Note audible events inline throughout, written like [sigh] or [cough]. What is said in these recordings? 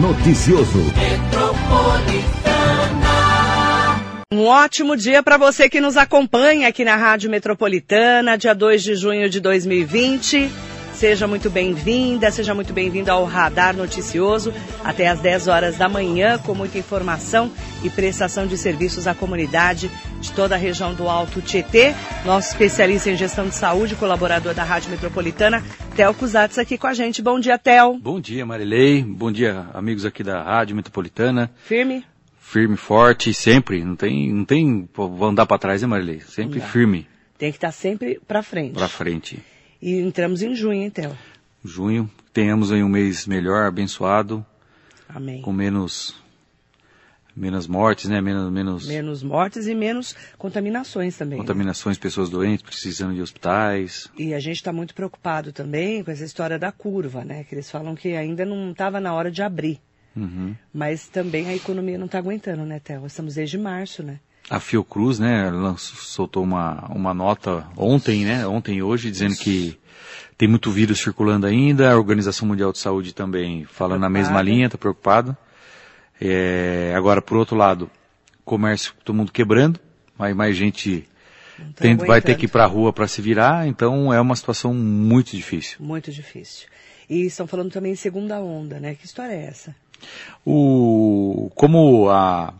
Noticioso. Um ótimo dia para você que nos acompanha aqui na Rádio Metropolitana, dia 2 de junho de 2020. Seja muito bem-vinda, seja muito bem-vindo ao Radar Noticioso, até às 10 horas da manhã, com muita informação e prestação de serviços à comunidade de toda a região do Alto Tietê. Nosso especialista em gestão de saúde, colaborador da Rádio Metropolitana, Tel Cusatz, aqui com a gente. Bom dia, Tel. Bom dia, Marilei. Bom dia, amigos aqui da Rádio Metropolitana. Firme? Firme, forte, sempre. Não tem, não tem, vou andar para trás, né, Marilei? Sempre firme. Tem que estar sempre para frente. Para frente. E entramos em junho, então. Junho, tenhamos aí um mês melhor, abençoado. Amém. Com menos menos mortes, né? Menos menos menos mortes e menos contaminações também. Né? Contaminações, né? pessoas doentes precisando de hospitais. E a gente está muito preocupado também com essa história da curva, né? Que eles falam que ainda não estava na hora de abrir. Uhum. Mas também a economia não está aguentando, né, Théo? Estamos desde março, né? A Fiocruz, né, soltou uma, uma nota ontem, né, ontem e hoje, dizendo que tem muito vírus circulando ainda, a Organização Mundial de Saúde também falando na mesma linha, está preocupada. É, agora, por outro lado, comércio, todo mundo quebrando, mais, mais gente tem, vai ter que ir para a rua para se virar, então é uma situação muito difícil. Muito difícil. E estão falando também em segunda onda, né? Que história é essa? O, como a,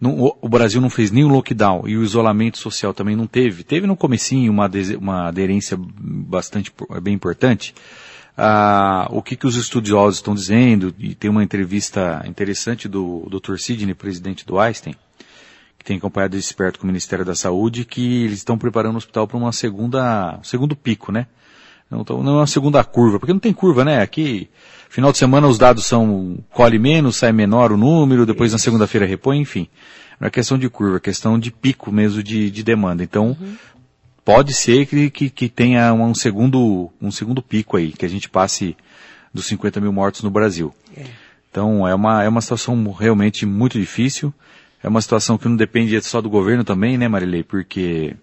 não, o Brasil não fez nenhum lockdown e o isolamento social também não teve, teve no comecinho uma, uma aderência bastante bem importante, ah, o que, que os estudiosos estão dizendo, e tem uma entrevista interessante do Dr. Sidney, presidente do Einstein, que tem acompanhado esse perto com o Ministério da Saúde, que eles estão preparando o hospital para uma segunda, um segundo pico, né? Não, não é uma segunda curva, porque não tem curva, né? Aqui, final de semana os dados são, colhe menos, sai menor o número, depois na segunda-feira repõe, enfim. Não é questão de curva, é questão de pico mesmo de, de demanda. Então, uhum. pode ser que, que, que, tenha um segundo, um segundo pico aí, que a gente passe dos 50 mil mortos no Brasil. É. Então, é uma, é uma situação realmente muito difícil. É uma situação que não depende só do governo também, né, Marilei? Porque,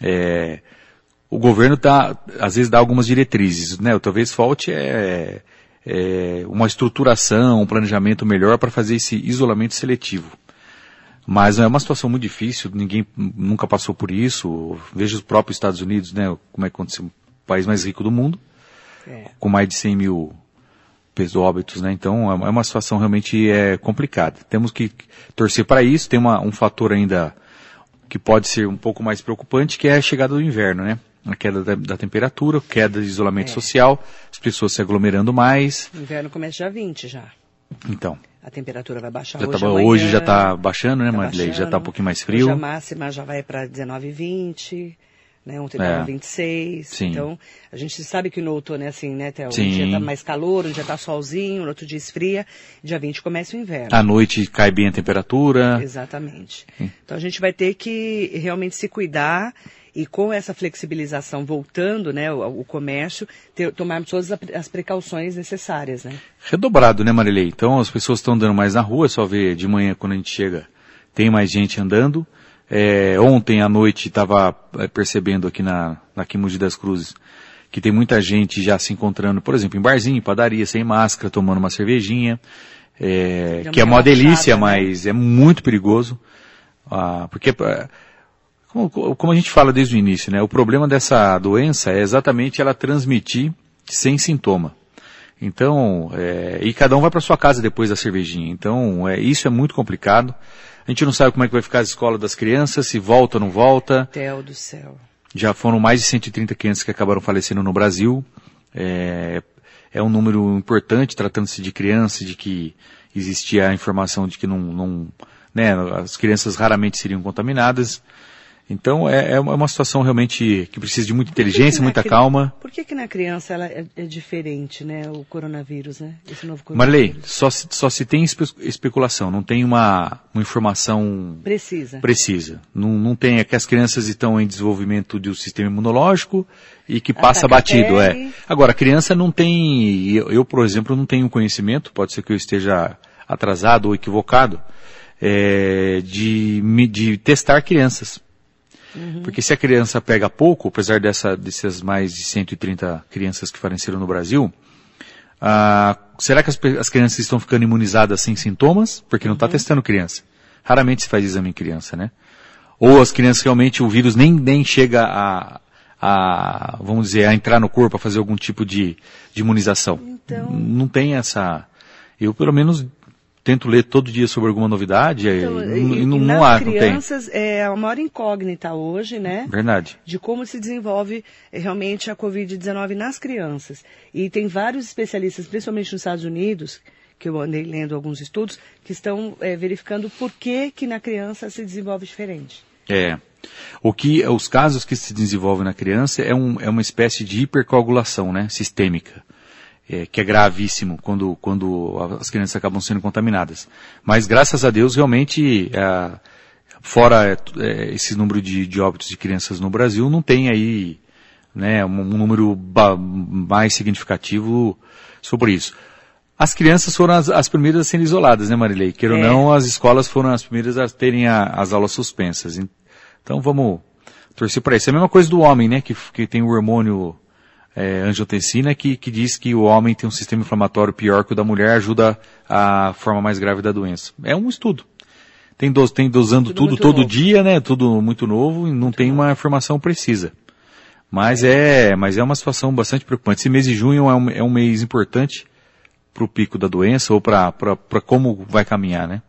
é, o governo tá, às vezes dá algumas diretrizes, né? Talvez falte é, é uma estruturação, um planejamento melhor para fazer esse isolamento seletivo. Mas é uma situação muito difícil, ninguém nunca passou por isso. Veja os próprios Estados Unidos, né? Como é que aconteceu, o país mais rico do mundo, é. com mais de 100 mil óbitos, né? Então é, é uma situação realmente é, complicada. Temos que torcer para isso. Tem uma, um fator ainda que pode ser um pouco mais preocupante, que é a chegada do inverno, né? A queda da, da, temperatura, queda de isolamento é. social, as pessoas se aglomerando mais. O inverno começa dia 20 já. Então. A temperatura vai baixar já hoje. Tá, hoje já está baixando, né, tá Madeleine? Já está um pouquinho mais frio. Hoje a máxima já vai para 19 e 20. Né, ontem estava é. 26. Sim. Então, a gente sabe que no outono é assim, né, Theo? Um dia está mais calor, um dia está solzinho, no outro dia esfria. Dia 20 começa o inverno. À noite cai bem a temperatura. Exatamente. Sim. Então, a gente vai ter que realmente se cuidar e com essa flexibilização voltando, né, o, o comércio, ter, tomarmos todas as precauções necessárias, né? Redobrado, né, Marilei? Então as pessoas estão andando mais na rua, é só ver de manhã quando a gente chega, tem mais gente andando. É, ontem à noite estava é, percebendo aqui na, na das Cruzes que tem muita gente já se encontrando, por exemplo, em barzinho, padaria, sem máscara, tomando uma cervejinha, é, que é uma delícia, né? mas é muito perigoso, ah, porque é, como, como a gente fala desde o início, né? O problema dessa doença é exatamente ela transmitir sem sintoma. Então, é, e cada um vai para sua casa depois da cervejinha. Então, é, isso é muito complicado. A gente não sabe como é que vai ficar a escola das crianças, se volta ou não volta. Céu do céu. Já foram mais de 130 crianças que acabaram falecendo no Brasil. É, é um número importante, tratando-se de crianças, de que existia a informação de que não, não né, as crianças raramente seriam contaminadas. Então é, é uma situação realmente que precisa de muita inteligência, muita cri... calma. Por que que na criança ela é, é, diferente, né, o coronavírus, né, esse novo coronavírus? Marley, só se, só se tem espe especulação, não tem uma, uma informação precisa. Precisa. Não, não tem, é que as crianças estão em desenvolvimento de um sistema imunológico e que passa Ataca batido, é. Agora, a criança não tem, eu, eu, por exemplo, não tenho conhecimento, pode ser que eu esteja atrasado ou equivocado, é, de, de testar crianças Uhum. Porque se a criança pega pouco, apesar dessa, dessas mais de 130 crianças que faleceram no Brasil, Ah, será que as, as, crianças estão ficando imunizadas sem sintomas? Porque não está uhum. testando criança. Raramente se faz exame em criança, né? Ou as crianças realmente, o vírus nem, nem chega a, a, vamos dizer, a entrar no corpo, a fazer algum tipo de, de imunização. Então... Não tem essa, eu pelo menos tento ler todo dia sobre alguma novidade então, e, e, e não, não há, crianças é a maior incógnita hoje, né? Verdade. De como se desenvolve eh, realmente a Covid-19 nas crianças. E tem vários especialistas, principalmente nos Estados Unidos, que eu andei lendo alguns estudos, que estão é, verificando por que que na criança se desenvolve diferente. É. O que, os casos que se desenvolvem na criança é, um, é uma espécie de hipercoagulação, né? Sistêmica é, que é gravíssimo quando, quando as crianças acabam sendo contaminadas. Mas graças a Deus, realmente, é, fora é, é esse número de, de, óbitos de crianças no Brasil, não tem aí né, um, um número mais significativo sobre isso. As crianças foram as, as, primeiras a serem isoladas, né, Marilei? Queira ou é. não, as escolas foram as primeiras a terem a, as aulas suspensas. Então vamos torcer para isso. É a mesma coisa do homem, né, que, que tem o hormônio é, angiotensina que, que diz que o homem tem um sistema inflamatório pior que o da mulher, ajuda a forma mais grave da doença. É um estudo. Tem, dos, tem dosando tudo, tudo todo novo. dia, né? Tudo muito novo e não muito tem novo. uma informação precisa. Mas é, mas é uma situação bastante preocupante. Esse mês de junho é um, é um mês importante para o pico da doença ou para como vai caminhar, né?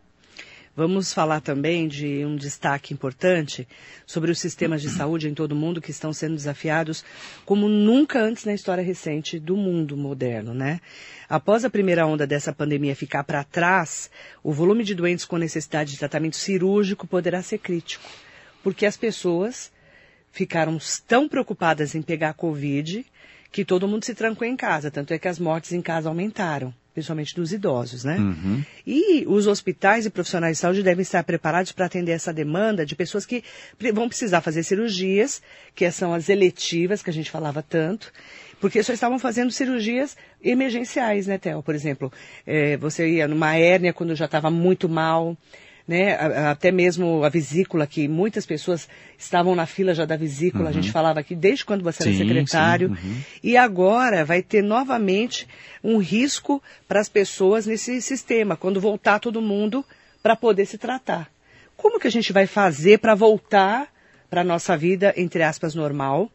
Vamos falar também de um destaque importante sobre os sistemas de saúde em todo o mundo que estão sendo desafiados como nunca antes na história recente do mundo moderno, né? Após a primeira onda dessa pandemia ficar para trás, o volume de doentes com necessidade de tratamento cirúrgico poderá ser crítico, porque as pessoas ficaram tão preocupadas em pegar a Covid que todo mundo se trancou em casa, tanto é que as mortes em casa aumentaram principalmente dos idosos, né? Uhum. E os hospitais e profissionais de saúde devem estar preparados para atender essa demanda de pessoas que vão precisar fazer cirurgias, que são as eletivas que a gente falava tanto, porque só estavam fazendo cirurgias emergenciais, né, Theo? Por exemplo, é, você ia numa hérnia quando já estava muito mal, né, até mesmo a vesícula, que muitas pessoas estavam na fila já da vesícula, uhum. a gente uhum. falava aqui desde quando você sim, era secretário, sim, uhum. e agora vai ter novamente um risco para as pessoas nesse sistema, quando voltar todo mundo para poder se tratar. Como que a gente vai fazer para voltar para a nossa vida, entre aspas, normal,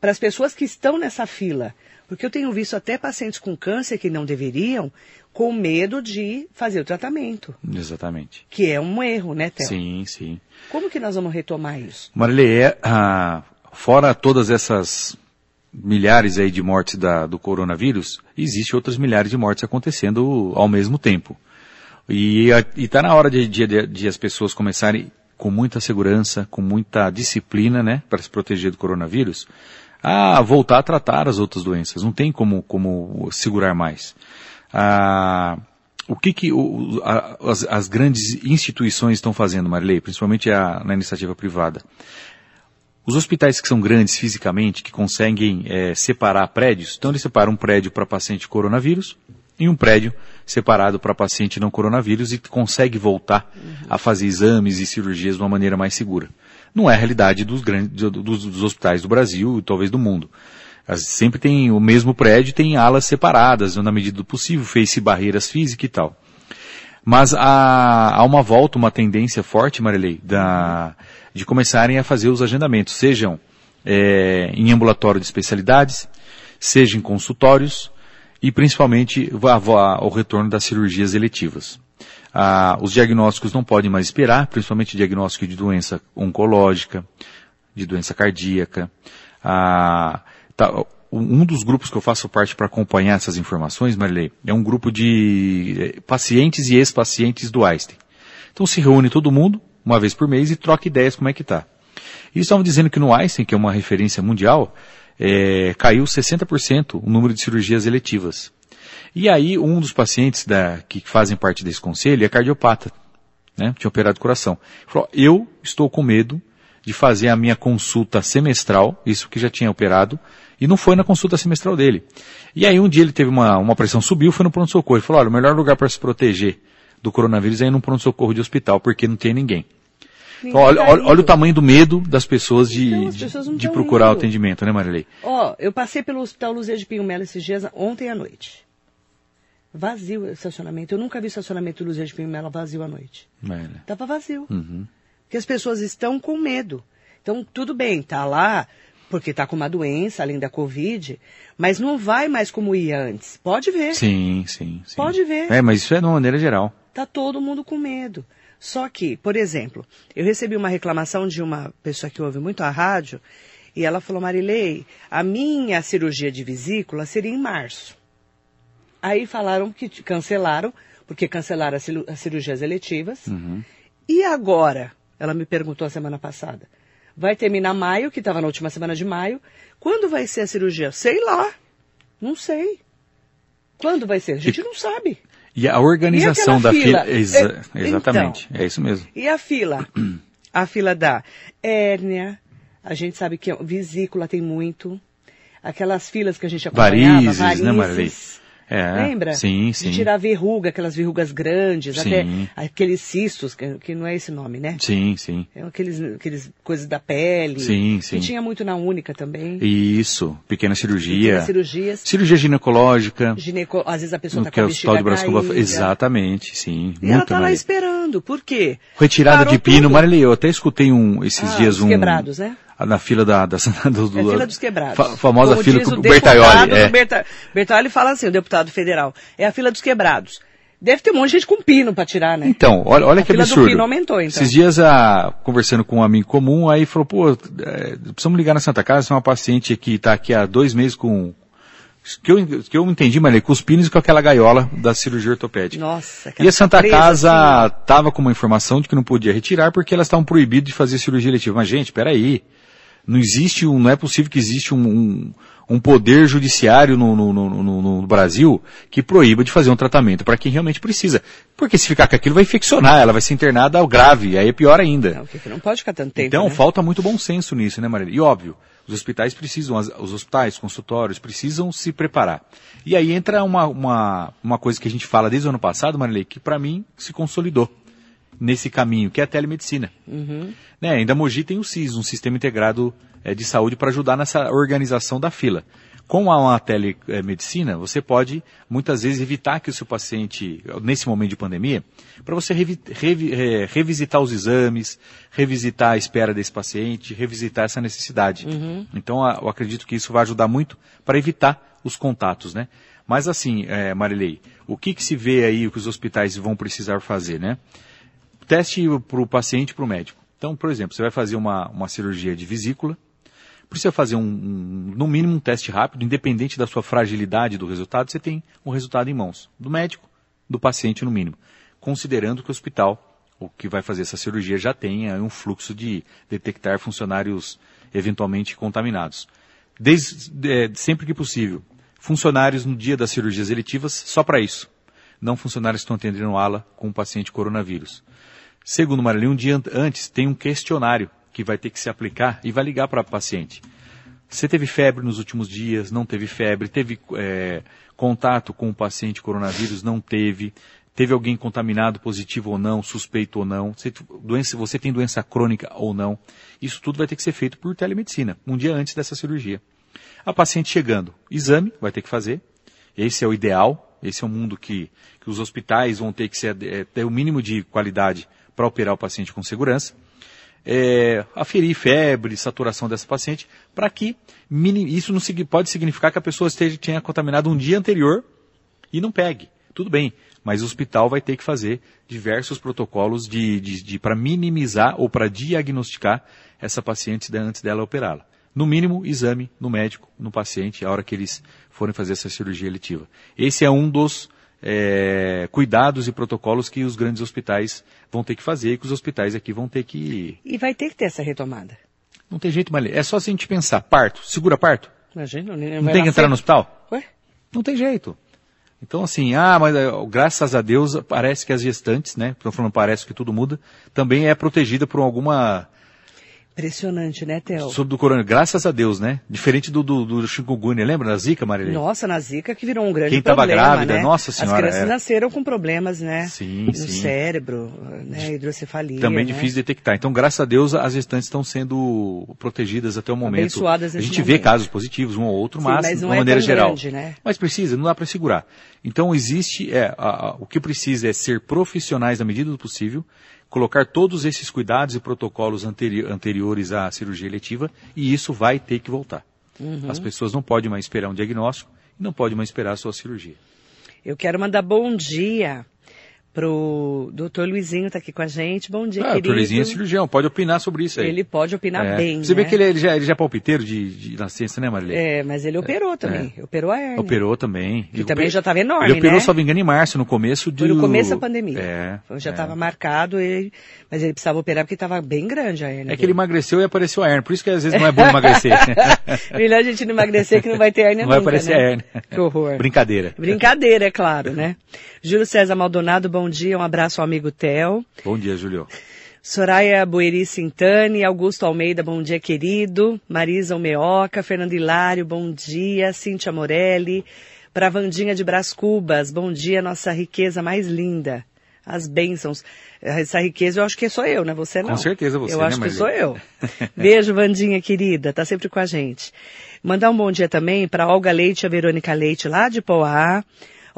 para as pessoas que estão nessa fila? Porque eu tenho visto até pacientes com câncer que não deveriam, com medo de fazer o tratamento. Exatamente. Que é um erro, né, Theo? Sim, sim. Como que nós vamos retomar isso? Marilê, é, ah, fora todas essas milhares aí de mortes da, do coronavírus, existe outras milhares de mortes acontecendo ao mesmo tempo. E está na hora de, de, de, as pessoas começarem com muita segurança, com muita disciplina, né, para se proteger do coronavírus, a voltar a tratar as outras doenças. Não tem como, como segurar mais. Ah, o que, que o, a, as, as, grandes instituições estão fazendo, Marilei, principalmente a, na iniciativa privada? Os hospitais que são grandes fisicamente, que conseguem é, separar prédios, então eles separam um prédio para paciente coronavírus e um prédio separado para paciente não coronavírus e consegue voltar uhum. a fazer exames e cirurgias de uma maneira mais segura não é a realidade dos, grandes, dos, dos hospitais do Brasil e talvez do mundo. Sempre tem o mesmo prédio, tem alas separadas, na medida do possível, fez-se barreiras físicas e tal. Mas há, há, uma volta, uma tendência forte, Marilei, da, de começarem a fazer os agendamentos, sejam é, em ambulatório de especialidades, seja em consultórios e principalmente o retorno das cirurgias eletivas. Ah, os diagnósticos não podem mais esperar, principalmente diagnóstico de doença oncológica, de doença cardíaca. Ah, tá, um dos grupos que eu faço parte para acompanhar essas informações, Marilei, é um grupo de eh, pacientes e ex-pacientes do Einstein. Então se reúne todo mundo, uma vez por mês, e troca ideias como é que está. E estavam dizendo que no Einstein, que é uma referência mundial, é, caiu 60% o número de cirurgias eletivas. E aí, um dos pacientes da, que fazem parte desse conselho é cardiopata, né? Tinha operado o coração. Ele falou, eu estou com medo de fazer a minha consulta semestral, isso que já tinha operado, e não foi na consulta semestral dele. E aí um dia ele teve uma, uma pressão subiu, foi no pronto-socorro. Ele falou, olha, o melhor lugar para se proteger do coronavírus é ir no pronto-socorro de hospital, porque não tem ninguém. Então, olha, olha, olha, o tamanho do medo das pessoas de, então, pessoas de, de procurar indo. o atendimento, né, Marilei? Ó, oh, eu passei pelo Hospital Luzia de Pinho Melo esses dias, ontem à noite. Vazio o estacionamento. Eu nunca vi estacionamento Luzia de Pinheiros vazio à noite. É, né? Tava vazio. Uhum. Porque as pessoas estão com medo. Então, tudo bem, tá lá porque tá com uma doença, além da Covid, mas não vai mais como ia antes. Pode ver. Sim, sim, sim. Pode ver. É, mas isso é de uma maneira geral. Tá todo mundo com medo. Só que, por exemplo, eu recebi uma reclamação de uma pessoa que ouve muito a rádio, e ela falou, Marilei, a minha cirurgia de vesícula seria em março. Aí falaram que cancelaram, porque cancelaram as cirurgias eletivas. Uhum. E agora? Ela me perguntou a semana passada. Vai terminar maio, que estava na última semana de maio. Quando vai ser a cirurgia? Sei lá. Não sei. Quando vai ser? A gente não sabe. E a organização E da fila. fila? Exa- É, exatamente. É isso mesmo. E a fila? [clears throat] A fila da hérnia, a gente sabe que vesícula tem muito. Aquelas filas que a gente acompanhava, Varizes, né, Marilei? É. Lembra? Sim, sim. De tirar verruga, aquelas verrugas grandes, Sim. até aqueles cistos, que, que não é esse nome, né? Sim, sim. É aqueles, aqueles coisas da pele. Sim, sim. Que tinha muito na única também. Isso. Pequena cirurgia. Tinha cirurgias. Cirurgia ginecológica. Gineco... Às vezes a pessoa tá que com é a de bexiga Brascoba. caída. Exatamente, sim. E ela Muito tá lá Maria. esperando. Por quê? Retirada Parou de pino. Marilei, eu até escutei um, esses Ah, dias um... quebrados, né? Na fila da, da, do, do, É a fila dos quebrados. fa- famosa Como fila com o Bertaioli. É. do Berta... Bertaioli fala assim, o deputado federal. É a fila dos quebrados. Deve ter um monte de gente com pino para tirar, né? Então, olha, olha A que fila do absurdo. pino aumentou, então. Esses dias, ah, conversando com um amigo comum, aí falou, pô, é, precisamos ligar na Santa Casa, tem uma paciente que está aqui há dois meses com... Que eu, que eu entendi, Maria, com os pinos e com aquela gaiola da cirurgia ortopédica. Nossa, E a Santa Casa assim. estava com uma informação de que não podia retirar porque elas estavam proibidas de fazer cirurgia eletiva. Mas, gente, peraí. Não existe um, não é possível que existe um, um, um poder judiciário no, no, no, no- Brasil que proíba de fazer um tratamento para quem realmente precisa. Porque se ficar com aquilo vai infeccionar, ela vai ser internada ao grave, aí é pior ainda. Não, porque não pode ficar tanto tempo, Então né? falta muito bom senso nisso, né, Marília? E óbvio, os hospitais precisam, os hospitais, consultórios precisam se preparar. E aí entra uma, uma, uma coisa que a gente fala desde o ano passado, Marília, que para mim se consolidou nesse caminho, que é a telemedicina. Uhum. Né, ainda Mogi tem o SIS, um sistema integrado eh, de saúde para ajudar nessa organização da fila. Com a telemedicina, você pode muitas vezes evitar que o seu paciente, nesse momento de pandemia, para você revi- revi- eh, revisitar os exames, revisitar a espera desse paciente, revisitar essa necessidade. Então, a- eu acredito que isso vai ajudar muito para evitar os contatos, né? Mas assim, eh, Marilei, o que, que se vê aí que os hospitais vão precisar fazer, né? Teste para o paciente e para o médico. Então, por exemplo, você vai fazer uma, uma cirurgia de vesícula, precisa fazer um, um, no mínimo um teste rápido, independente da sua fragilidade do resultado, você tem um resultado em mãos, do médico, do paciente no mínimo, considerando que o hospital, o que vai fazer essa cirurgia, já tenha um fluxo de detectar funcionários eventualmente contaminados. Desde, é, sempre que possível, funcionários no dia das cirurgias eletivas, só para isso. Não funcionários estão atendendo ala com o paciente coronavírus. Segundo Marilene, um dia an- antes tem um questionário que vai ter que se aplicar e vai ligar para o paciente. Você teve febre nos últimos dias? Não teve febre? Teve é, contato com o paciente coronavírus? Não teve? Teve alguém contaminado, positivo ou não, suspeito ou não? Você, doença, você tem doença crônica ou não? Isso tudo vai ter que ser feito por telemedicina, um dia antes dessa cirurgia. A paciente chegando, exame vai ter que fazer. Esse é o ideal. Esse é o mundo que, que os hospitais vão ter que ser, é, ter o mínimo de qualidade para operar o paciente com segurança. É, aferir febre, saturação dessa paciente, para que isso não pode significar que a pessoa esteja, tenha contaminado um dia anterior e não pegue. Tudo bem, mas o hospital vai ter que fazer diversos protocolos de, de, de para minimizar ou para diagnosticar essa paciente antes dela operá-la. No mínimo, exame no médico, no paciente, a hora que eles forem fazer essa cirurgia eletiva. Esse é um dos é, cuidados e protocolos que os grandes hospitais vão ter que fazer e que os hospitais aqui vão ter que. E vai ter que ter essa retomada. Não tem jeito, Malê. É só se a gente pensar. Parto. Segura parto. Imagina, Não tem que entrar no hospital? Ué? Não tem jeito. Então, assim, ah, mas eh, graças a Deus parece que as gestantes, né? Estou falando parece que tudo muda, também é protegida por alguma Impressionante, né, Theo? Sobre do coronavírus, graças a Deus, né? Diferente do, do, do chikungunya, lembra da zika, Marilene? Nossa, na zika que virou um grande Quem problema, tava grávida, né? nossa senhora. As crianças era- nasceram com problemas, né? Sim, no sim. cérebro, né? Hidrocefalia. Também né? difícil de detectar. Então, graças a Deus, as gestantes estão sendo protegidas até o momento. Abençoadas a nesse gente vê momento. casos positivos, um ou outro, Sim, mas, mas de uma é maneira geral. grande, né? Mas precisa, não dá para segurar. Então, existe, é, a- a- o que precisa é ser profissionais na medida do possível, colocar todos esses cuidados e protocolos anteri- anteriores à cirurgia eletiva, e isso vai ter que voltar. Uhum. As pessoas não podem mais esperar um diagnóstico e não podem mais esperar a sua cirurgia. Eu quero mandar bom dia pro doutor Luizinho, tá aqui com a gente. Bom dia, Ah, o querido. doutor Luizinho é cirurgião, pode opinar sobre isso aí. Ele pode opinar É. bem, Você né? vê que ele, ele já, ele já é palpiteiro de, de nascença, né, Marilene? É, mas ele operou também. Operou a hernia. Operou também. Que Ele também já estava enorme, Ele operou, se não me engano, em março, no começo do... Foi no começo da pandemia. É. Já é. estava marcado, ele... mas ele precisava operar porque estava bem grande a hernia. É que ele emagreceu e apareceu a hernia, por isso que às vezes não é bom emagrecer. [laughs] Melhor a gente não emagrecer que não vai ter hernia [laughs] não vai nunca, aparecer né? a hernia. Que horror. Brincadeira. Brincadeira, é claro, né? Júlio César Maldonado, bom dia, um abraço ao amigo Theo. Bom dia, Julio. Soraya Boeri Sintani, Augusto Almeida, bom dia, querido. Marisa Almeoca, Fernando Hilário, bom dia. Cíntia Morelli, pra Vandinha de Brás Cubas, bom dia, nossa riqueza mais linda. As bênçãos. Essa riqueza eu acho que sou eu, né? Você não. Com certeza você, Eu né, acho que Marilene? sou eu. [laughs] Beijo, Vandinha querida, tá sempre com a gente. Mandar um bom dia também para Olga Leite e a Verônica Leite lá de Poá.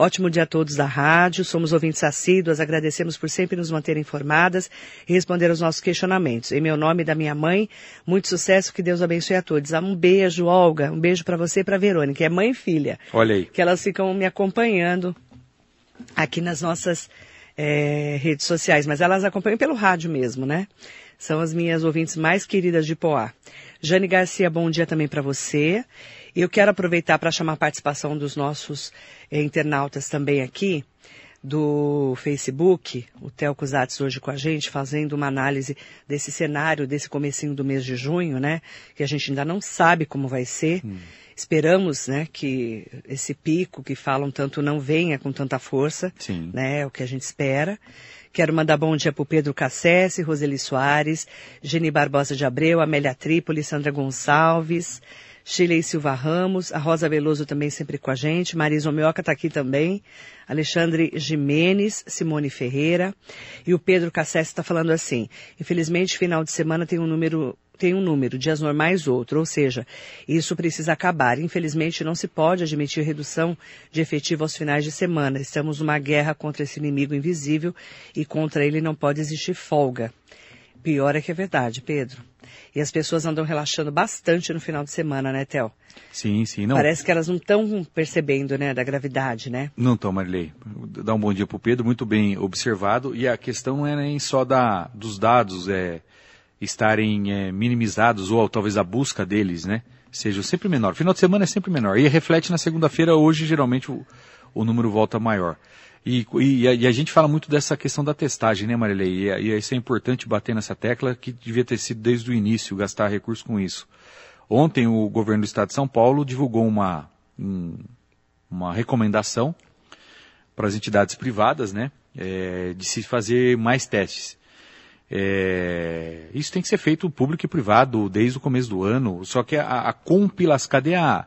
Ótimo dia a todos da rádio, somos ouvintes assíduas, agradecemos por sempre nos manter informadas e responder aos nossos questionamentos. Em meu nome e da minha mãe, muito sucesso, que Deus abençoe a todos. Um beijo, Olga, um beijo para você e para Verônica, que é mãe e filha, Olha aí. que elas ficam me acompanhando aqui nas nossas eh, redes sociais, mas elas acompanham pelo rádio mesmo, né? São as minhas ouvintes mais queridas de Poá. Jane Garcia, bom dia também para você. Eu quero aproveitar para chamar a participação dos nossos eh, internautas também aqui do Facebook, o Theo Cusatz hoje com a gente, fazendo uma análise desse cenário, desse comecinho do mês de junho, né? Que a gente ainda não sabe como vai ser. Esperamos, né, que esse pico que falam tanto não venha com tanta força, Sim. né? É o que a gente espera. Quero mandar bom dia para o Pedro Cassese, Roseli Soares, Geni Barbosa de Abreu, Amélia Trípoli, Sandra Gonçalves, Shirley Silva Ramos, a Rosa Veloso também sempre com a gente, Marisa Omioca está aqui também, Alexandre Jimenez, Simone Ferreira, e o Pedro Cassese está falando assim, infelizmente final de semana tem um número tem um número, dias normais outro, ou seja, isso precisa acabar. Infelizmente não se pode admitir redução de efetivo aos finais de semana. Estamos numa guerra contra esse inimigo invisível e contra ele não pode existir folga. Pior é que é verdade, Pedro. E as pessoas andam relaxando bastante no final de semana, né, Theo? Sim, sim. Não, Parece que elas não estão percebendo, né, da gravidade, né? Não estão, Marilei. Dá um bom dia para o Pedro, muito bem observado. E a questão não é nem só da, dos dados é, estarem é, minimizados ou talvez a busca deles, né? Sejam sempre menor. Final de semana é sempre menor. E reflete na segunda-feira, hoje geralmente o, o número volta maior. E, e, a, e a gente fala muito dessa questão da testagem, né, Marilei? E, e isso é importante bater nessa tecla que devia ter sido desde o início, gastar recursos com isso. Ontem o governo do estado de São Paulo divulgou uma, um, uma recomendação para as entidades privadas, né, é, de se fazer mais testes. É, isso tem que ser feito público e privado desde o começo do ano, só que a, a compilação, cadê a,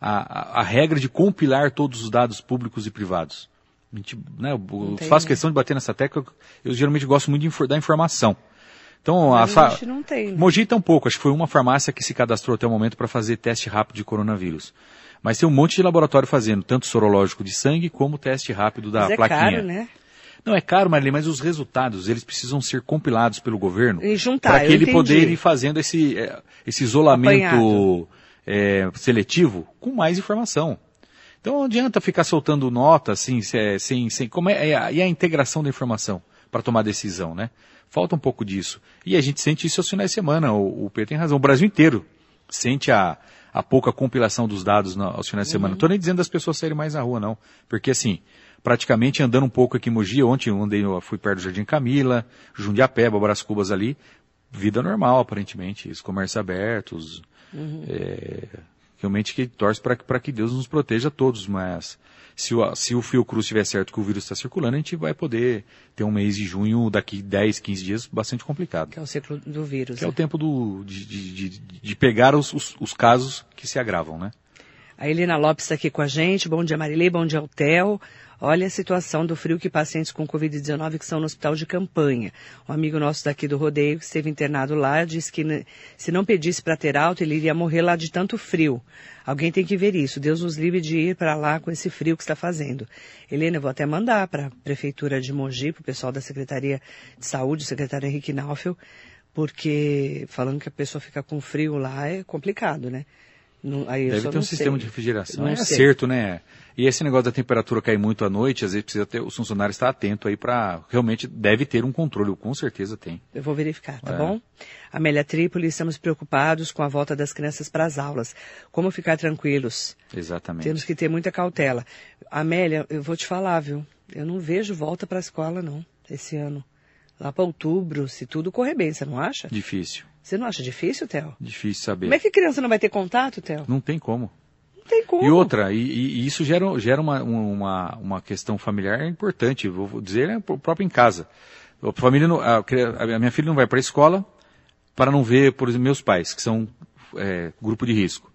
a, a, regra de compilar todos os dados públicos e privados? Gente, né, eu faço questão de bater nessa tecla, eu geralmente gosto muito de, infor- da informação. Então, Mas a, a gente não tem, né? Mogi tá um pouco, acho que foi uma farmácia que se cadastrou até o momento para fazer teste rápido de coronavírus. Mas tem um monte de laboratório fazendo, tanto sorológico de sangue como teste rápido da Mas é plaquinha. caro, né? Não é caro, Marilene, mas os resultados, eles precisam ser compilados pelo governo E para que ele entendi. poder ir fazendo esse, eh, esse isolamento eh, seletivo com mais informação. Então não adianta ficar soltando nota assim, eh, sem, sem, como é, é a- e a integração da informação para tomar decisão, né? Falta um pouco disso. E a gente sente isso aos finais de semana, o, o Pedro tem razão, o Brasil inteiro sente a, a pouca compilação dos dados na- aos finais de semana. Não estou nem dizendo das pessoas saírem mais na rua, não. Porque assim, praticamente andando um pouco aqui em Mogi, ontem andei, eu fui perto do Jardim Camila, Jundiapeba, Brás Cubas ali, vida normal aparentemente, os comércios abertos, é, realmente que torce para que Deus nos proteja todos, mas se o, se o Fiocruz estiver certo que o vírus está circulando, a gente vai poder ter um mês de junho, daqui 10, 15 dias, bastante complicado. Que é o ciclo do vírus. Que né? é o tempo do, de, de, de, de pegar os, os, os, casos que se agravam, né? A Helena Lopes está aqui com a gente. Bom dia, Marilei. Bom dia, Hotel. Olha a situação do frio que pacientes com Covid-19 que estão no hospital de campanha. Um amigo nosso daqui do rodeio, que esteve internado lá, disse que se não pedisse para ter alta, ele iria morrer lá de tanto frio. Alguém tem que ver isso. Deus nos livre de ir para lá com esse frio que está fazendo. Helena, eu vou até mandar para a Prefeitura de Mogi, para o pessoal da Secretaria de Saúde, o secretário Henrique Naufel, porque falando que a pessoa fica com frio lá é complicado, né? Não, Deve ter um sistema de refrigeração. Não é sei. acerto, né? E esse negócio da temperatura cair muito à noite, às vezes precisa ter, os funcionários estar atento aí para realmente deve ter um controle, com certeza tem. Eu vou verificar, tá É. bom? Amélia Trípoli, estamos preocupados com a volta das crianças para as aulas. Como ficar tranquilos? Exatamente. Temos que ter muita cautela. Amélia, eu vou te falar, viu? Eu não vejo volta para a escola, não, esse ano. Lá para outubro, se tudo correr bem, você não acha? Difícil. Você não acha difícil, Theo? Difícil saber. Como é que criança não vai ter contato, Theo? Não tem como. Não tem como. E outra, e, e- isso gera, gera uma, uma, uma questão familiar importante, vou dizer, é próprio em casa. A, família não- a, a minha filha não vai para a escola para não ver, por exemplo, meus pais, que são é, grupo de risco.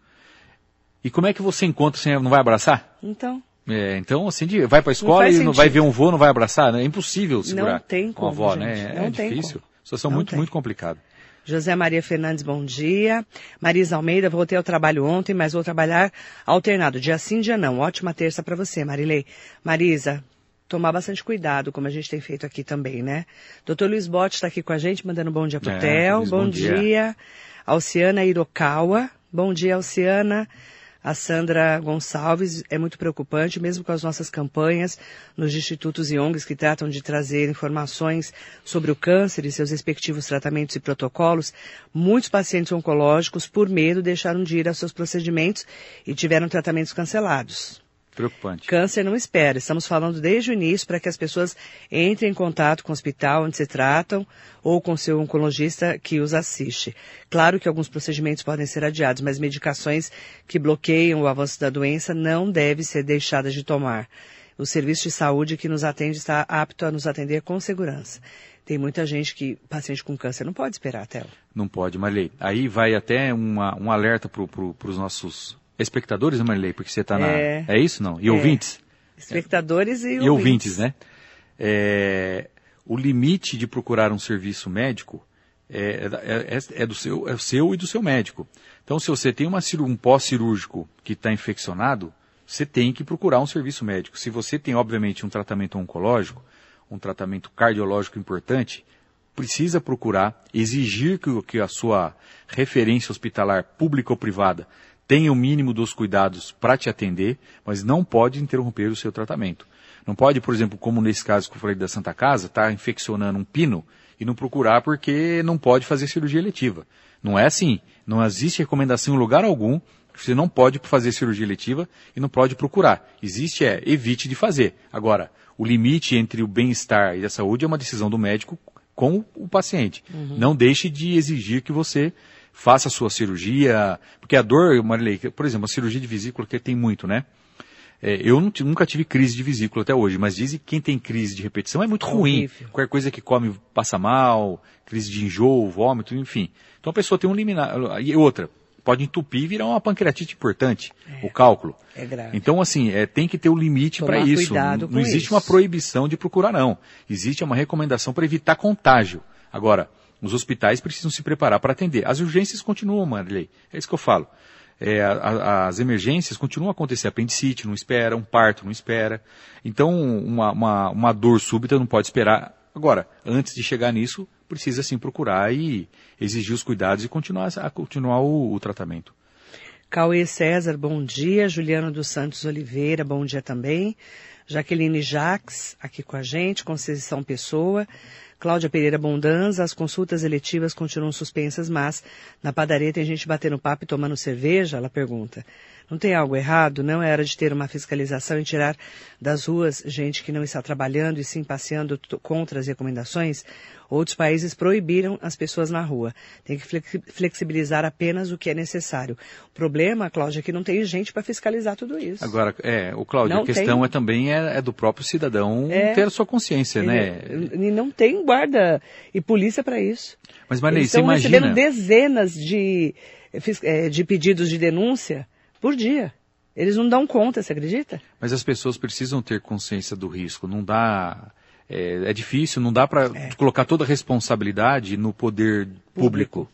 E como é que você encontra sem não vai abraçar? Então, É, então, assim, de- vai para a escola faz e não vai ver um vô, não vai abraçar? né? É impossível segurar Não tem uma como, avó, gente. né? Não É difícil. como. Situação Não muito, tem. muito complicada. José Maria Fernandes, bom dia. Marisa Almeida, voltei ao trabalho ontem, mas vou trabalhar alternado, dia sim, dia não. Ótima terça para você, Marilei. Marisa, tomar bastante cuidado, como a gente tem feito aqui também, né? Doutor Luiz Botti está aqui com a gente, mandando bom dia pro É, Theo. Luiz, bom, bom dia. dia. Alciana Irokawa. Bom dia, Alciana. A Sandra Gonçalves é muito preocupante, mesmo com as nossas campanhas nos institutos e ONGs que tratam de trazer informações sobre o câncer e seus respectivos tratamentos e protocolos. Muitos pacientes oncológicos, por medo, deixaram de ir aos seus procedimentos e tiveram tratamentos cancelados. Preocupante. Câncer não espera. Estamos falando desde o início para que as pessoas entrem em contato com o hospital onde se tratam ou com seu oncologista que os assiste. Claro que alguns procedimentos podem ser adiados, mas medicações que bloqueiam o avanço da doença não devem ser deixadas de tomar. O serviço de saúde que nos atende está apto a nos atender com segurança. Tem muita gente que, paciente com câncer, não pode esperar, Théo. Não pode, Marley. Aí vai até uma, um alerta para os nossos espectadores, né, Marley? Porque você está na. É. É isso, não? E É. ouvintes? Espectadores e, E ouvintes, né? É, o limite de procurar um serviço médico é, é- é- é do seu, é o seu e do seu médico. Então, se você tem uma um pós-cirúrgico que está infeccionado, você tem que procurar um serviço médico. Se você tem, obviamente, um tratamento oncológico, um tratamento cardiológico importante, precisa procurar, exigir que, que a sua referência hospitalar, pública ou privada, tenha o mínimo dos cuidados para te atender, mas não pode interromper o seu tratamento. Não pode, por exemplo, como nesse caso que eu falei da Santa Casa, estar infeccionando um pino e não procurar porque não pode fazer cirurgia eletiva. Não é assim. Não existe recomendação em lugar algum que você não pode fazer cirurgia eletiva e não pode procurar. Existe é, evite de fazer. Agora, o limite entre o bem-estar e a saúde é uma decisão do médico com o paciente. Não deixe de exigir que você faça a sua cirurgia, porque a dor, Marilei, por exemplo, a cirurgia de vesícula que tem muito, né? É, eu não nunca tive crise de vesícula até hoje, mas dizem que quem tem crise de repetição é muito É ruim. horrível. Qualquer coisa que come passa mal, crise de enjoo, vômito, enfim. Então a pessoa tem um liminar. E outra, pode entupir e virar uma pancreatite importante, o cálculo. É grave. Então, assim, é, tem que ter o limite para isso. não existe isso. uma proibição de procurar, não. Existe uma recomendação para evitar contágio. Agora, os hospitais precisam se preparar para atender. As urgências continuam, Marilei. É isso que eu falo. É, a- a- as emergências continuam a acontecer. Apendicite não espera, um parto não espera. Então, uma, uma, uma dor súbita não pode esperar. Agora, antes de chegar nisso, precisa sim procurar e exigir os cuidados e continuar, a continuar o- o tratamento. Cauê César, bom dia. Juliano dos Santos Oliveira, bom dia também. Jaqueline Jaques, aqui com a gente. Conceição Pessoa. Cláudia Pereira Bondanza, as consultas eletivas continuam suspensas, mas na padaria tem gente batendo papo e tomando cerveja? Ela pergunta. Não tem algo errado? Não é hora de ter uma fiscalização e tirar das ruas gente que não está trabalhando e sim passeando contra as recomendações? Outros países proibiram as pessoas na rua. Tem que flexibilizar apenas o que é necessário. O problema, Cláudia, é que não tem gente para fiscalizar tudo isso. Agora, é, o Cláudio, a questão tem... é também é, é, do próprio cidadão é, ter a sua consciência, né? E não tem guarda e polícia para isso. Mas, Marley, você imagina... recebendo dezenas de, é, de pedidos de denúncia por dia. Eles não dão conta, você acredita? Mas as pessoas precisam ter consciência do risco. Não dá é, é difícil, não dá para é. colocar toda a responsabilidade no poder público. público.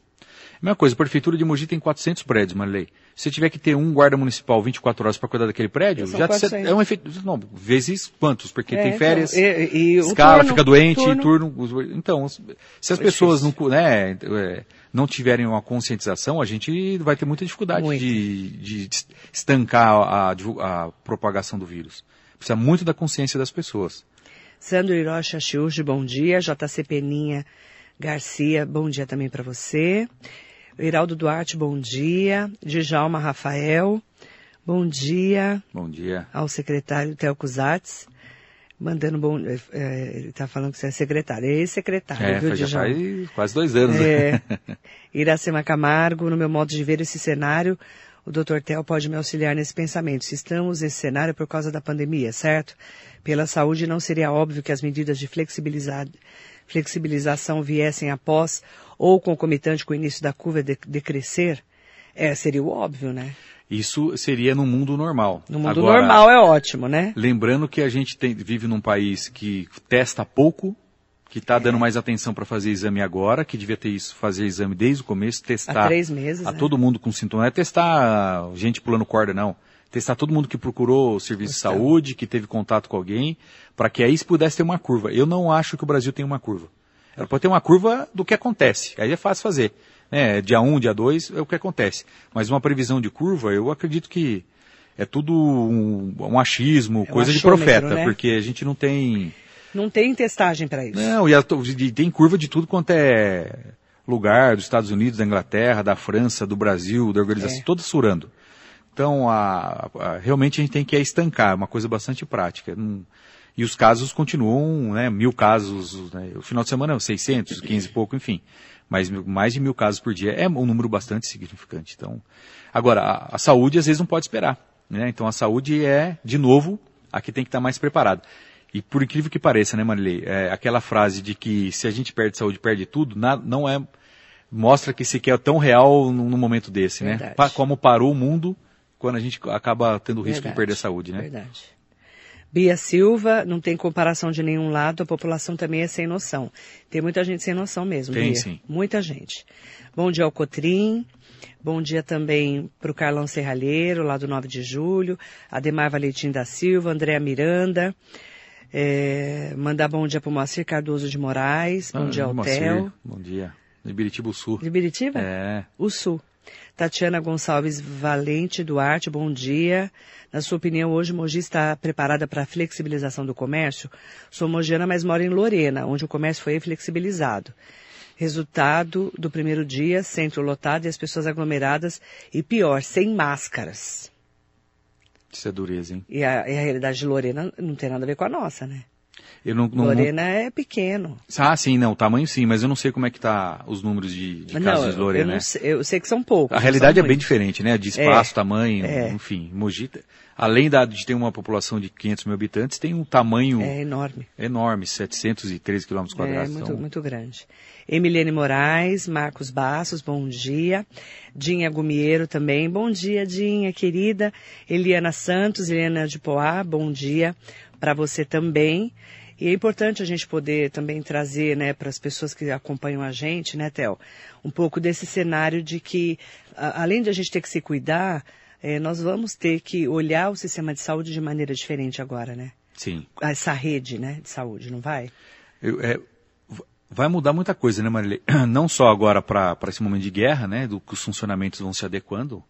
Mesma coisa, a Prefeitura de Mogi tem 400 prédios, Marley. Se tiver que ter um guarda municipal 24 horas para cuidar daquele prédio, já é um efeito. Não, vezes quantos? Porque é, tem férias, então, e, e escala, turno, fica doente, turno. turno. Então, se as pessoas não, né, é, não tiverem uma conscientização, a gente vai ter muita dificuldade de, de, estancar a, a, a propagação do vírus. Precisa muito da consciência das pessoas. Sandro Hiroshi Chiurge, bom dia. JC Peninha Garcia, bom dia também para você. Iraldo Duarte, bom dia. Djalma Rafael, bom dia. Bom dia. Ao secretário Telco Zatz, mandando bom... É, ele está falando que você é secretário. É secretário, é, viu, já faz quase dois anos. É. Iracema Camargo, no meu modo de ver esse cenário, o Dr. Tel pode me auxiliar nesse pensamento. Se estamos nesse cenário por causa da pandemia, certo? Pela saúde, não seria óbvio que as medidas de flexibilização viessem após ou concomitante com o início da curva de, decrescer? É, seria o óbvio, né? Isso seria no mundo normal. No mundo Agora, normal é ótimo, né? Lembrando que a gente tem, vive num país que testa pouco, que está dando mais atenção para fazer exame agora, que devia ter isso, fazer exame desde o começo, testar Há três meses, a né? todo mundo com sintomas. Não é testar gente pulando corda, não. Testar todo mundo que procurou o serviço de saúde, que teve contato com alguém, para que aí pudesse ter uma curva. Eu não acho que o Brasil tem uma curva. Ela pode ter uma curva do que acontece. Aí é fácil fazer. Né? Dia 1, um, dia 2 é o que acontece. Mas uma previsão de curva, eu acredito que é tudo um, um achismo, é coisa de profeta, né? porque a gente não tem não tem testagem para isso. Não, e, a, e tem curva de tudo quanto é lugar, dos Estados Unidos, da Inglaterra, da França, do Brasil, da organização, é. toda surando. Então, a, a, realmente a gente tem que estancar, é uma coisa bastante prática. Não, e os casos continuam, né, mil casos, né, o final de semana 600, 15 e pouco, enfim. Mas mais de mil casos por dia é um número bastante significante. Então, agora, a, a saúde às vezes não pode esperar. Né? Então, a saúde é, de novo, aqui tem que estar mais preparado. E por incrível que pareça, né, Marilei, é, aquela frase de que se a gente perde saúde, perde tudo, na, não é, mostra que sequer é tão real num, momento desse, né? Verdade. né? Pa, como parou o mundo quando a gente acaba tendo o risco Verdade. de perder a saúde, né? Verdade. Bia Silva, não tem comparação de nenhum lado, a população também é sem noção. Tem muita gente sem noção mesmo, tem, Bia. sim. Muita gente. Bom dia ao Cotrim, bom dia também para o Carlão Serralheiro, lá do 9 de julho, Ademar Valentim da Silva, Andréa Miranda, é, mandar bom dia para o Moacir Cardoso de Moraes. Bom ah, dia ao Theo. Bom dia. De Biritiba Sul. De Biritiba? É. O Sul. Tatiana Gonçalves Valente Duarte, bom dia. Na sua opinião, hoje Mogi está preparada para a flexibilização do comércio? Sou mogiana, mas moro em Lorena, onde o comércio foi flexibilizado. Resultado do primeiro dia, centro lotado e as pessoas aglomeradas e pior, sem máscaras. Isso é dureza, hein? E a, e a realidade de Lorena não tem nada a ver com a nossa, né? Eu não, não, Lorena é pequeno. Ah, sim, não, o tamanho sim, mas eu não sei como é que tá os números de, de não, casos de Lorena. Eu, né? sei, eu sei que são poucos. A realidade é bem diferente, né? De espaço, é, tamanho, é. enfim. Mogi, além da, de ter uma população de 500 mil habitantes, tem um tamanho... É enorme. Enorme, 713 quilômetros quadrados. É, muito, então... muito grande. Emiliane Moraes, Marcos Bassos, bom dia. Dinha Gumiero também, bom dia, Dinha, querida. Eliana Santos, Eliana de Poá, bom dia para você também. E é importante a gente poder também trazer, né, para as pessoas que acompanham a gente, né, Theo, um pouco desse cenário de que, a, além de a gente ter que se cuidar, é, nós vamos ter que olhar o sistema de saúde de maneira diferente agora, né? Sim. Essa rede, né, de saúde, não vai? Eu, é, vai mudar muita coisa, né, Marilei? [clears throat] Não só agora para esse momento de guerra, né, do que os funcionamentos vão se adequando.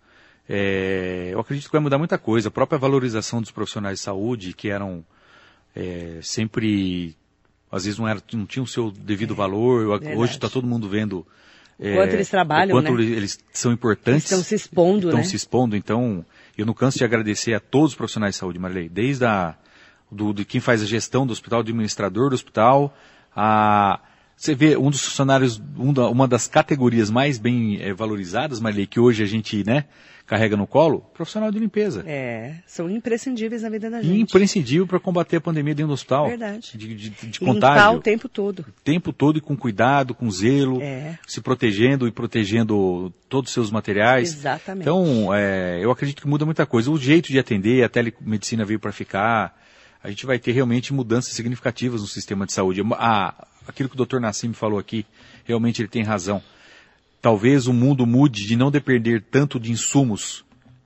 É, eu acredito que vai mudar muita coisa. A própria valorização dos profissionais de saúde, que eram é, sempre, às vezes não, era, não tinham o seu devido é, valor. Verdade. Hoje está todo mundo vendo o quanto eles trabalham, quanto né? eles são importantes. Estão se expondo, estão né? se expondo. Então, eu não canso de agradecer a todos os profissionais de saúde, Marilei, desde a, do, de quem faz a gestão do hospital, do administrador do hospital, a, você vê um dos funcionários, um da, uma das categorias mais bem é, valorizadas, Marilei, que hoje a gente, né, carrega no colo, profissional de limpeza. É, são imprescindíveis na vida da gente. Imprescindível para combater a pandemia dentro do hospital. Verdade. De, de, de Limpar contágio. o tempo todo. O tempo todo e com cuidado, com zelo, É. se protegendo e protegendo todos os seus materiais. Exatamente. Então, é, eu acredito que muda muita coisa. O jeito de atender, a telemedicina veio para ficar. A gente vai ter realmente mudanças significativas no sistema de saúde. A- aquilo que o Dr. Nassim falou aqui, realmente ele tem razão. Talvez o mundo mude de não depender tanto de insumos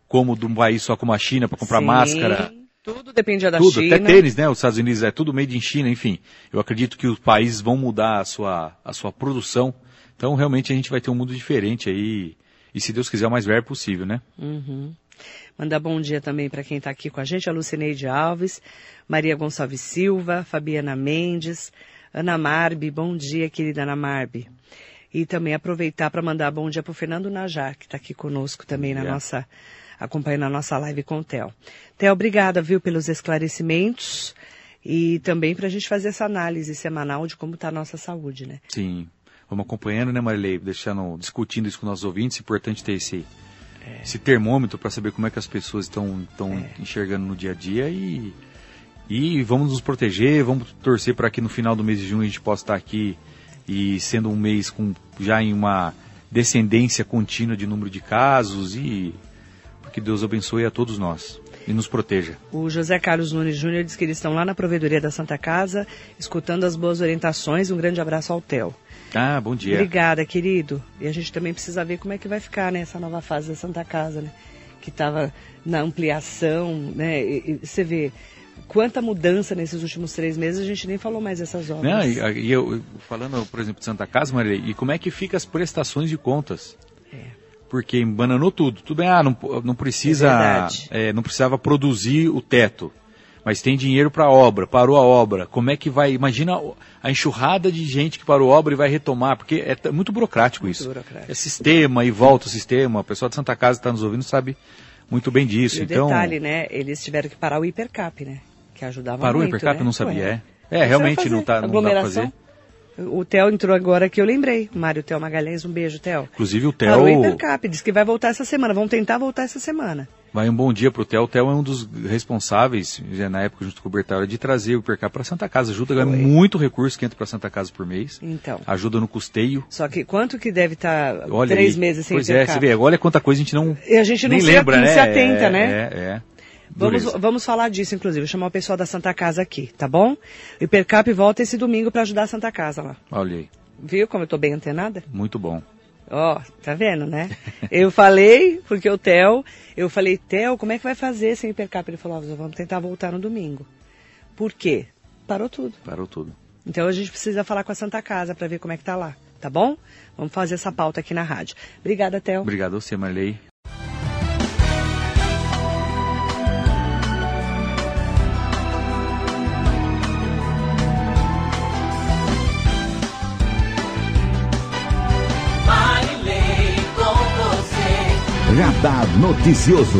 como de um país só como a China para comprar Sim, máscara, Tudo dependia da tudo, China. até tênis, né? Os Estados Unidos é tudo made in China, enfim. Eu acredito que os países vão mudar a sua, a sua produção. Então, realmente, a gente vai ter um mundo diferente aí. E se Deus quiser, o mais breve possível, né? Uhum. Mandar bom dia também para quem está aqui com a gente, a Lucineide Alves, Maria Gonçalves Silva, Fabiana Mendes, Ana Marbi, bom dia, querida Ana Marbi. E também aproveitar para mandar bom dia para o Fernando Najar, que está aqui conosco também na nossa, acompanhando a nossa live com o Theo. Theo, obrigada, viu, pelos esclarecimentos e também para a gente fazer essa análise semanal de como está a nossa saúde, né? Sim. Vamos acompanhando, né, Marilei? Deixando, discutindo isso com nossos ouvintes. É importante ter esse, esse termômetro para saber como é que as pessoas estão estão enxergando no dia a dia e, e vamos nos proteger, vamos torcer para que no final do mês de junho a gente possa estar aqui e sendo um mês com já em uma descendência contínua de número de casos e que Deus abençoe a todos nós e nos proteja. O José Carlos Nunes Júnior diz que eles estão lá na provedoria da Santa Casa, escutando as boas orientações. Um grande abraço ao Theo. Ah, bom dia. Obrigada, querido. E a gente também precisa ver como é que vai ficar né, essa nova fase da Santa Casa, né? Que estava na ampliação, né? E, e você vê quanta mudança nesses últimos três meses, a gente nem falou mais dessas obras. Não, e, e eu, falando, por exemplo, de Santa Casa, Maria, e como é que fica as prestações de contas? É. Porque embananou tudo. Tudo bem, ah, não, não precisa, É é, não precisava produzir o teto, mas tem dinheiro para a obra, parou a obra. Como é que vai? Imagina a enxurrada de gente que parou a obra e vai retomar, porque é muito burocrático Muito isso. burocrático. É sistema e volta o sistema. O pessoal de Santa Casa está nos ouvindo sabe muito bem disso. E o então, detalhe, né? Eles tiveram que parar o hipercap, né? Que ajudava parou o muito, hipercap? né? Eu não sabia. Ué. É, é Isso realmente não, tá, não dá para fazer. O Theo entrou agora que eu lembrei. Mário Theo Magalhães, um beijo, Theo. Inclusive o Parou o Theo. hipercap, diz que vai voltar essa semana. Vamos tentar voltar essa semana. Vai um bom dia pro Theo. O Theo é um dos responsáveis, já na época junto com o Bertara, de trazer o Hipercap para Santa Casa. Ajuda, ganha muito recurso que entra para Santa Casa por mês. Então. Ajuda no custeio. Só que quanto que deve estar Olha três aí. meses sem Pois é, hipercap? você vê, olha quanta coisa a gente não, E a gente não nem se- lembra, né? se atenta, é, né? É, é. Vamos, Dureza. vamos falar disso, inclusive. Vou chamar o pessoal da Santa Casa aqui, tá bom? O Hipercap volta esse domingo para ajudar a Santa Casa lá. Olha aí, Viu como eu tô bem antenada? muito bom. Ó, tá vendo, né? Eu falei, porque o Theo, eu falei, Theo, como é que vai fazer sem hipercap? Ele falou, vamos tentar voltar no domingo. Por quê? Parou tudo. Parou tudo. Então a gente precisa falar com a Santa Casa para ver como é que tá lá, tá bom? Vamos fazer essa pauta aqui na rádio. Obrigada, Theo. Obrigado a você, Marley. Noticioso.